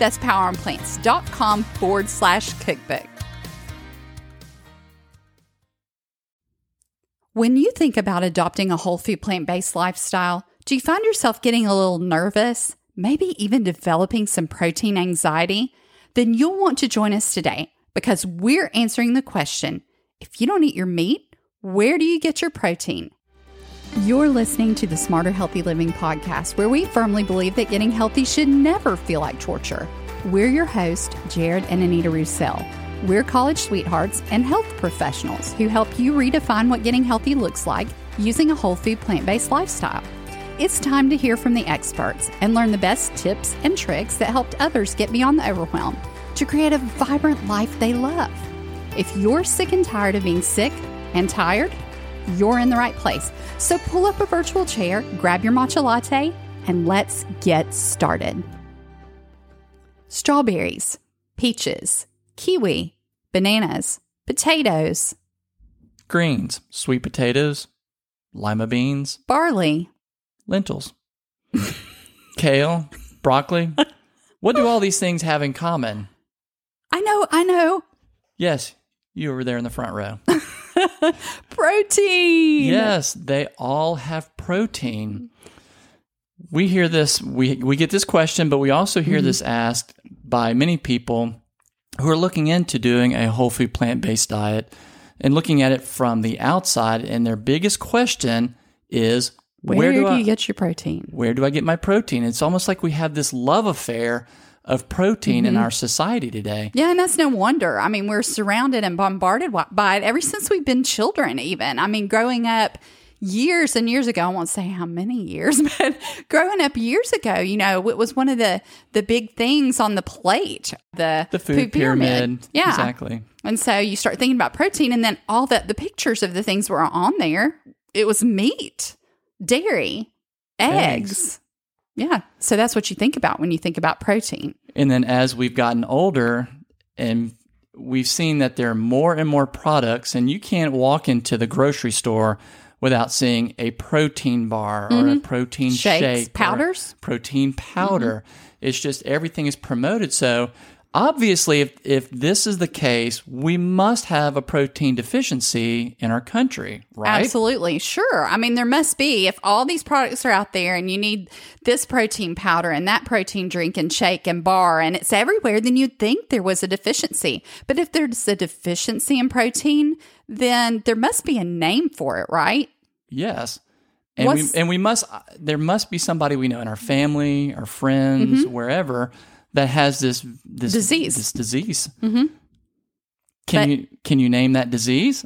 That's poweronplants.com forward slash cookbook. When you think about adopting a whole food plant based lifestyle, do you find yourself getting a little nervous, maybe even developing some protein anxiety? Then you'll want to join us today because we're answering the question if you don't eat your meat, where do you get your protein? You're listening to the Smarter Healthy Living podcast, where we firmly believe that getting healthy should never feel like torture. We're your hosts, Jarrod and Anita Roussel. We're college sweethearts and health professionals who help you redefine what getting healthy looks like using a whole food plant based lifestyle. It's time to hear from the experts and learn the best tips and tricks that helped others get beyond the overwhelm to create a vibrant life they love. If you're sick and tired of being sick and tired, you're in the right place. So pull up a virtual chair, grab your matcha latte, and let's get started. Strawberries, peaches, kiwi, bananas, potatoes, Greens, sweet potatoes, lima beans, barley. lentils, kale, broccoli. What do all these things have in common? I know, I know. Yes, you over there in the front row. Protein. Yes, they all have protein. We hear this, we, we get this question, but we also hear mm-hmm. this asked by many people who are looking into doing a whole food plant based diet and looking at it from the outside. And their biggest question is Where, do, I, you get your protein? where do I get my protein? It's almost like we have this love affair of protein Mm-hmm. in our society today. Yeah, and that's no wonder. I mean, we're surrounded and bombarded by it ever since we've been children, even. I mean, growing up years and years ago, I won't say how many years, but growing up years ago, you know, it was one of the, the big things on the plate, the, The food, pyramid. Yeah. Exactly. And so you start thinking about protein, and then all the, the pictures of the things were on there. It was meat, dairy, eggs. Eggs. Yeah. So that's what you think about when you think about protein. And then as we've gotten older and we've seen that there are more and more products, and you can't walk into the grocery store without seeing a protein bar or a protein Mm-hmm. Shakes, shake, powders. protein powder. It's just everything is promoted. So obviously, if, if this is the case, we must have a protein deficiency in our country, right? Absolutely. Sure. I mean, there must be. If all these products are out there and you need this protein powder and that protein drink and shake and bar and it's everywhere, then you'd think there was a deficiency. But if there's a deficiency in protein, then there must be a name for it, right? Yes. And we, and we must uh, there must be somebody we know in our family, our friends, mm-hmm. wherever that has this this Mm-hmm. Disease. This disease. Mhm. Can But- you can you name that disease?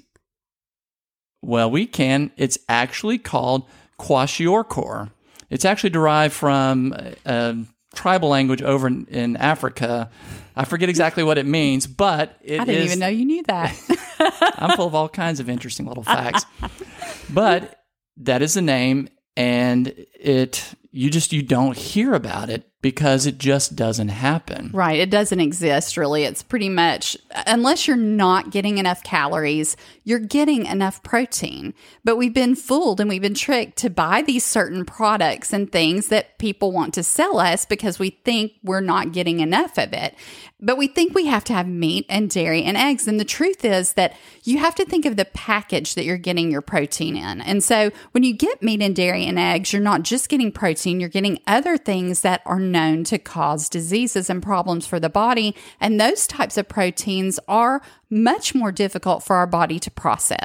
Well, we can. It's actually called kwashiorkor. It's actually derived from a, a tribal language over in, in Africa. I forget exactly what it means, but it I didn't is- even know you knew that. I'm full of all kinds of interesting little facts. but that is the name and it you just you don't hear about it because it just doesn't happen. Right. It doesn't exist really. It's pretty much, unless you're not getting enough calories, you're getting enough protein. But we've been fooled and we've been tricked to buy these certain products and things that people want to sell us because we think we're not getting enough of it. But we think we have to have meat and dairy and eggs. And the truth is that you have to think of the package that you're getting your protein in. And so when you get meat and dairy and eggs, you're not just getting protein, you're getting other things that are known to cause diseases and problems for the body. And those types of proteins are much more difficult for our body to process.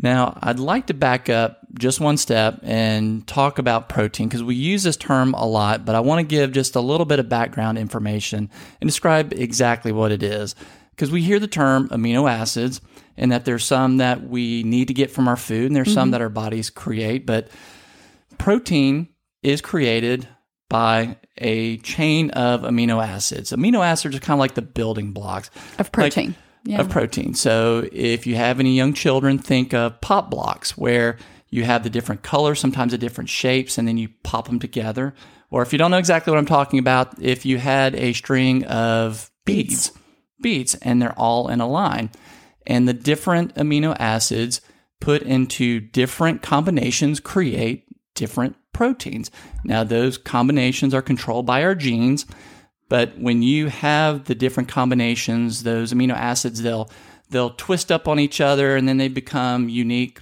Now, I'd like to back up just one step and talk about protein because we use this term a lot, but I want to give just a little bit of background information and describe exactly what it is. Because we hear the term amino acids and that there's some that we need to get from our food and there's mm-hmm. some that our bodies create, but protein is created by a chain of amino acids. Amino acids are kind of like the building blocks of protein. Like, yeah. Of protein. So if you have any young children, think of pop blocks where you have the different colors, sometimes the different shapes, and then you pop them together. Or if you don't know exactly what I'm talking about, if you had a string of beads, beads, beads and they're all in a line, and the different amino acids put into different combinations create different proteins. Now, those combinations are controlled by our genes, but when you have the different combinations, those amino acids, they'll they'll twist up on each other and then they become unique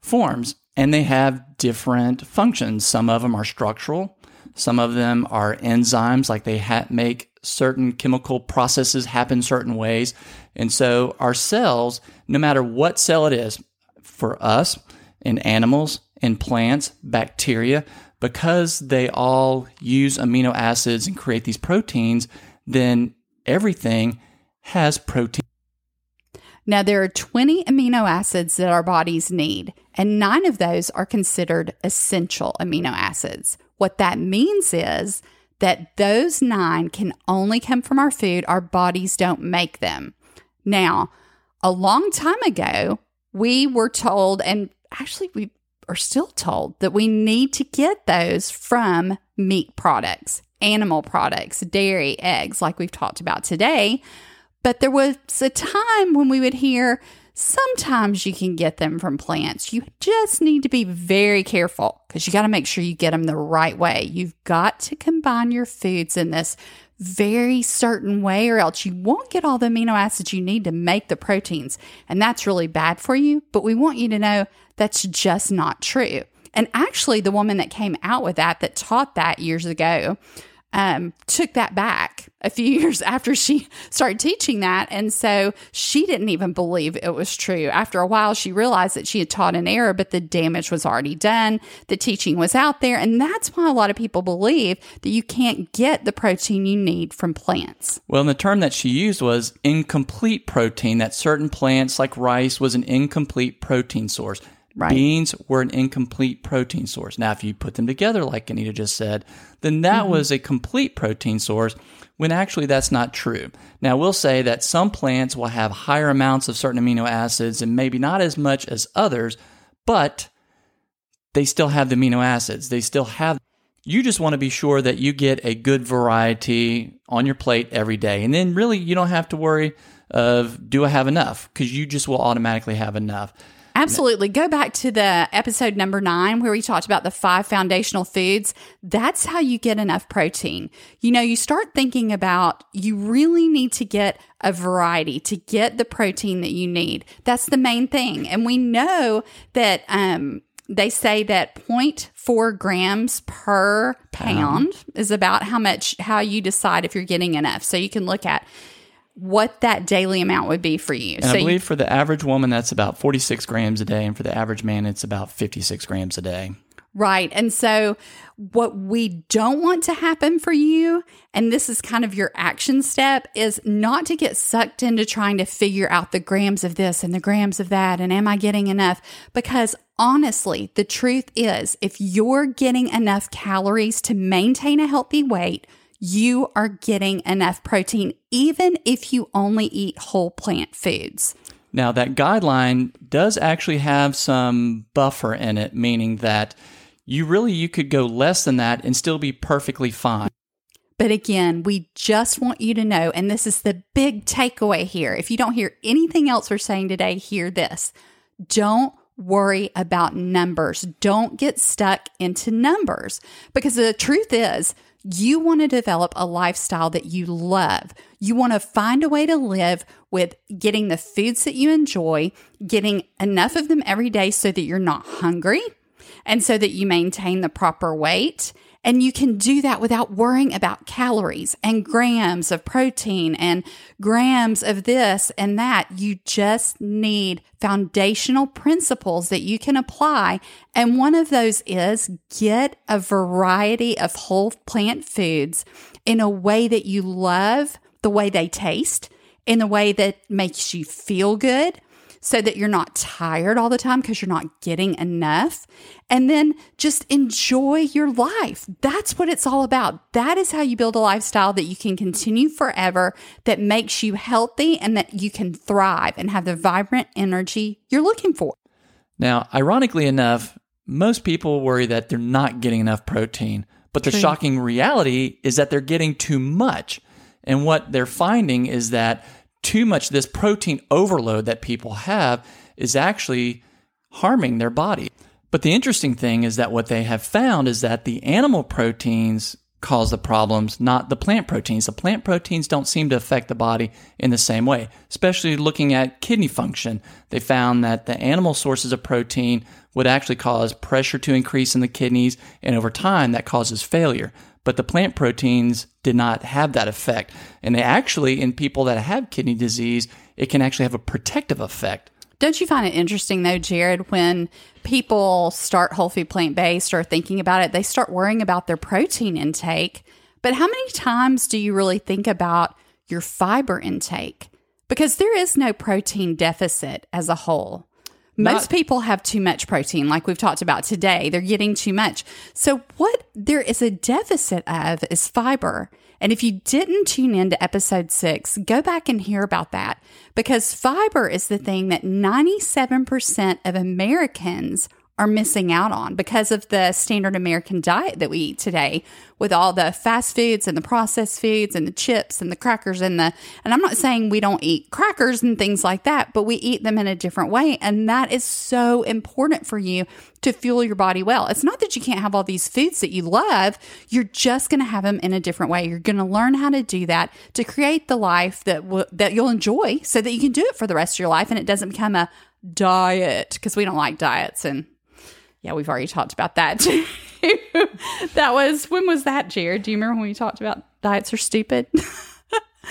forms and they have different functions. Some of them are structural, some of them are enzymes, like they ha- make certain chemical processes happen certain ways. And so our cells, no matter what cell it is, for us, in animals, in plants, bacteria, because they all use amino acids and create these proteins, then everything has protein. Now, there are 20 amino acids that our bodies need, and nine of those are considered essential amino acids. What that means is that those nine can only come from our food, our bodies don't make them. Now, a long time ago, we were told, and actually, we are still told that we need to get those from meat products, animal products, dairy, eggs, like we've talked about today. But there was a time when we would hear sometimes you can get them from plants. You just need to be very careful because you got to make sure you get them the right way. You've got to combine your foods in this very certain way, or else you won't get all the amino acids you need to make the proteins. And that's really bad for you. But we want you to know that's just not true. And actually, the woman that came out with that, that taught that years ago, um, took that back a few years after she started teaching that. And so she didn't even believe it was true. After a while, she realized that she had taught an error, but the damage was already done. The teaching was out there. And that's why a lot of people believe that you can't get the protein you need from plants. Well, and the term that she used was incomplete protein, that certain plants like rice was an incomplete protein source. Right. Beans were an incomplete protein source. Now, if you put them together, like Anita just said, then that mm-hmm. was a complete protein source when actually that's not true. Now, we'll say that some plants will have higher amounts of certain amino acids and maybe not as much as others, but they still have the amino acids. They still have. You just want to be sure that you get a good variety on your plate every day. And then really, you don't have to worry of do I have enough? Because you just will automatically have enough. Absolutely. Go back to the episode number nine where we talked about the five foundational foods. That's how you get enough protein. You know, you start thinking about you really need to get a variety to get the protein that you need. That's the main thing. And we know that, um, they say that 0.4 grams per pound, pound is about how much, how you decide if you're getting enough. So you can look at what that daily amount would be for you. And so I believe you, for the average woman, that's about 46 grams a day. And for the average man, it's about 56 grams a day. Right. And so, what we don't want to happen for you, and this is kind of your action step, is not to get sucked into trying to figure out the grams of this and the grams of that. And am I getting enough? Because honestly, the truth is, if you're getting enough calories to maintain a healthy weight, you are getting enough protein, even if you only eat whole plant foods. Now, that guideline does actually have some buffer in it, meaning that you really you could go less than that and still be perfectly fine. But again, we just want you to know, and this is the big takeaway here. If you don't hear anything else we're saying today, hear this. Don't worry about numbers. Don't get stuck into numbers because the truth is, you want to develop a lifestyle that you love. You want to find a way to live with getting the foods that you enjoy, getting enough of them every day so that you're not hungry and so that you maintain the proper weight And you can do that without worrying about calories and grams of protein and grams of this and that. You just need foundational principles that you can apply. And one of those is get a variety of whole plant foods in a way that you love, the way they taste, in the way that makes you feel good so that you're not tired all the time because you're not getting enough. And then just enjoy your life. That's what it's all about. That is how you build a lifestyle that you can continue forever, that makes you healthy, and that you can thrive and have the vibrant energy you're looking for. Now, ironically enough, most people worry that they're not getting enough protein, but the True. shocking reality is that they're getting too much. And what they're finding is that too much, this protein overload that people have, is actually harming their body. But the interesting thing is that what they have found is that the animal proteins cause the problems, not the plant proteins. The plant proteins don't seem to affect the body in the same way, especially looking at kidney function. They found that the animal sources of protein would actually cause pressure to increase in the kidneys, and over time, that causes failure. But the plant proteins did not have that effect. And they actually, in people that have kidney disease, it can actually have a protective effect. Don't you find it interesting though, Jarrod, when people start whole food plant based or thinking about it, they start worrying about their protein intake. But how many times do you really think about your fiber intake? Because there is no protein deficit as a whole. Most people have too much protein, like we've talked about today. They're getting too much. So, what there is a deficit of is fiber. And if you didn't tune into episode six, go back and hear about that because fiber is the thing that 97% of Americans are missing out on because of the standard American diet that we eat today with all the fast foods and the processed foods and the chips and the crackers and the and I'm not saying we don't eat crackers and things like that, but we eat them in a different way and that is so important for you to fuel your body well. It's not that you can't have all these foods that you love, you're just going to have them in a different way. You're going to learn how to do that to create the life that w- that you'll enjoy so that you can do it for the rest of your life and it doesn't become a diet because we don't like diets and yeah, we've already talked about that that was when was that, Jarrod? Do you remember when we talked about diets are stupid?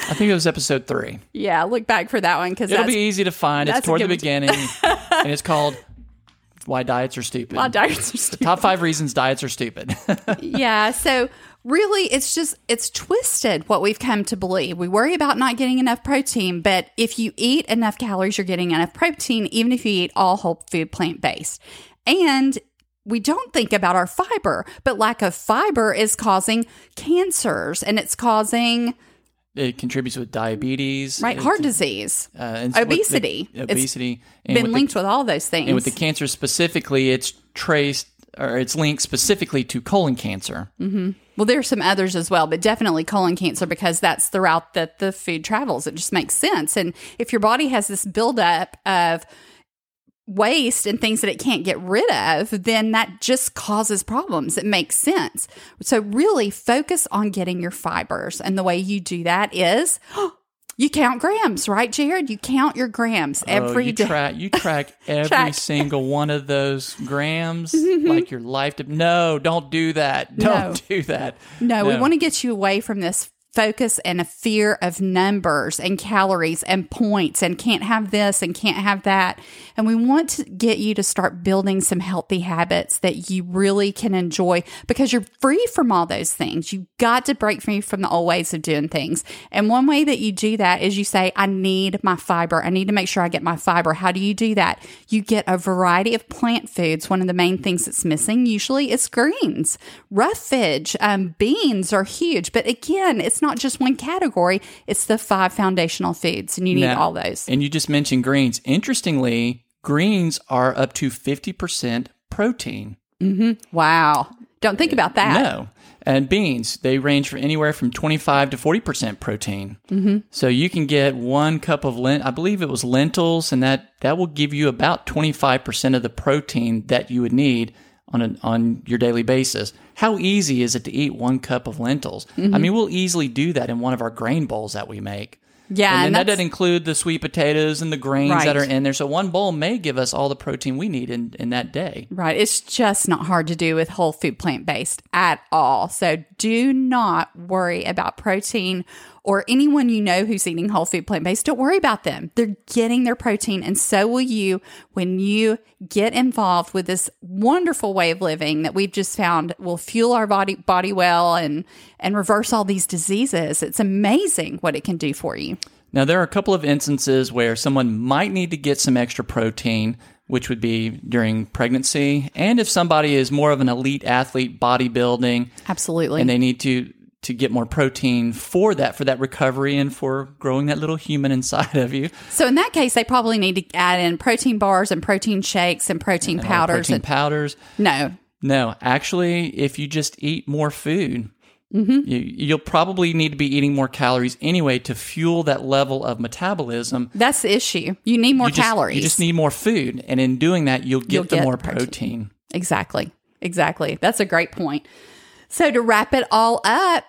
I think it was episode three. yeah, look back for that one because It'll be easy to find. It's toward the beginning, and it's called "Why Diets Are Stupid." why diets are stupid. The Top five reasons diets are stupid. yeah, so really it's just it's twisted what we've come to believe. We worry about not getting enough protein, but if you eat enough calories, you're getting enough protein even if you eat all whole food plant based. And we don't think about our fiber, but lack of fiber is causing cancers and it's causing it contributes with diabetes, right heart disease. uh, and with the- obesity. It's obesity, and been with linked the, with all those things. and with the cancer specifically, it's traced or it's linked specifically to colon cancer. Well, there's some others as well, but definitely colon cancer because that's the route that the food travels. It just makes sense. And if your body has this buildup of waste and things that it can't get rid of, then that just causes problems. It makes sense. So, really focus on getting your fibers. And the way you do that is you count grams, right, Jarrod? You count your grams oh, you day. track you track every Track. single one of those grams mm-hmm. like your life. De- no, don't do that. Don't No. do that. No, we want to get you away from this focus and a fear of numbers and calories and points and can't have this and can't have that. And we want to get you to start building some healthy habits that you really can enjoy because you're free from all those things. You've got to break free from the old ways of doing things. And one way that you do that is you say, I need my fiber. I need to make sure I get my fiber. How do you do that? You get a variety of plant foods. One of the main things that's missing usually is greens, roughage, um, beans are huge. But again, it's not just one category, it's the five foundational foods, and you need Now- all those. And you just mentioned greens. Interestingly, greens are up to 50% protein. Wow. Don't think about that. No. And beans, they range from anywhere from 25 to 40% protein. Mm-hmm. So you can get one cup of lent, I believe it was lentils, and that, that will give you about 25% of the protein that you would need on an, on your daily basis. How easy is it to eat one cup of lentils? I mm-hmm. mean, we'll easily do that in one of our grain bowls that we make. Yeah, and, and that doesn't include the sweet potatoes and the grains that are in there. So one bowl may give us all the protein we need in, in that day. Right. It's just not hard to do with whole food plant based at all. So do not worry about protein or anyone you know who's eating whole food plant based. Don't worry about them. They're getting their protein, and so will you when you get involved with this wonderful way of living that we've just found will fuel our body body well and and reverse all these diseases. It's amazing what it can do for you. Now, there are a couple of instances where someone might need to get some extra protein, which would be during pregnancy, and if somebody is more of an elite athlete, bodybuilding, Absolutely. and they need to to get more protein for that, for that recovery, and for growing that little human inside of you. so in that case, they probably need to add in protein bars and protein shakes and protein Or powders. protein and, powders. no, No, actually, if you just eat more food, Mm-hmm. you, you'll probably need to be eating more calories anyway to fuel that level of metabolism. That's the issue. You need more you just, calories. You just need more food, and in doing that, you'll get You'll the get more protein. protein. exactly. Exactly. That's a great point. So to wrap it all up,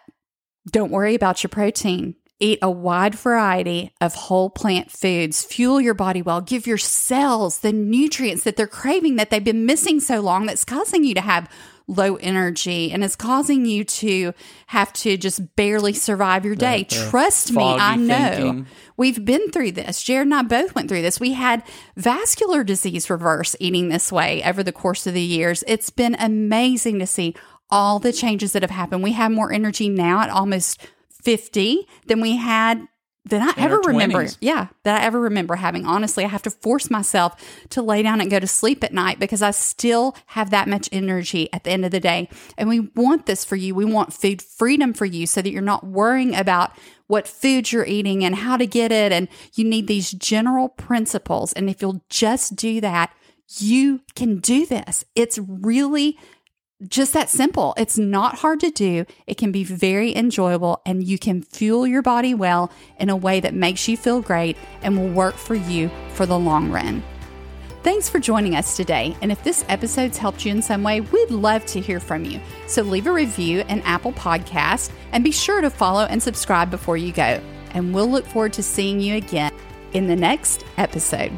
don't worry about your protein. Eat a wide variety of whole plant foods. Fuel your body well. Give your cells the nutrients that they're craving that they've been missing so long that's causing you to have low energy and it's causing you to have to just barely survive your day. Trust me, I know. thinking. We've been through this. Jarrod and I both went through this. We had vascular disease reverse eating this way over the course of the years. It's been amazing to see all the changes that have happened. We have more energy now at almost 50 than we had than I In ever remember. 20s. Yeah, that I ever remember having. Honestly, I have to force myself to lay down and go to sleep at night because I still have that much energy at the end of the day. And we want this for you. We want food freedom for you so that you're not worrying about what food you're eating and how to get it. And you need these general principles. And if you'll just do that, you can do this. It's really just that simple. It's not hard to do. It can be very enjoyable and you can fuel your body well in a way that makes you feel great and will work for you for the long run. Thanks for joining us today. And if this episode's helped you in some way, we'd love to hear from you. So leave a review in Apple Podcast and be sure to follow and subscribe before you go. And we'll look forward to seeing you again in the next episode.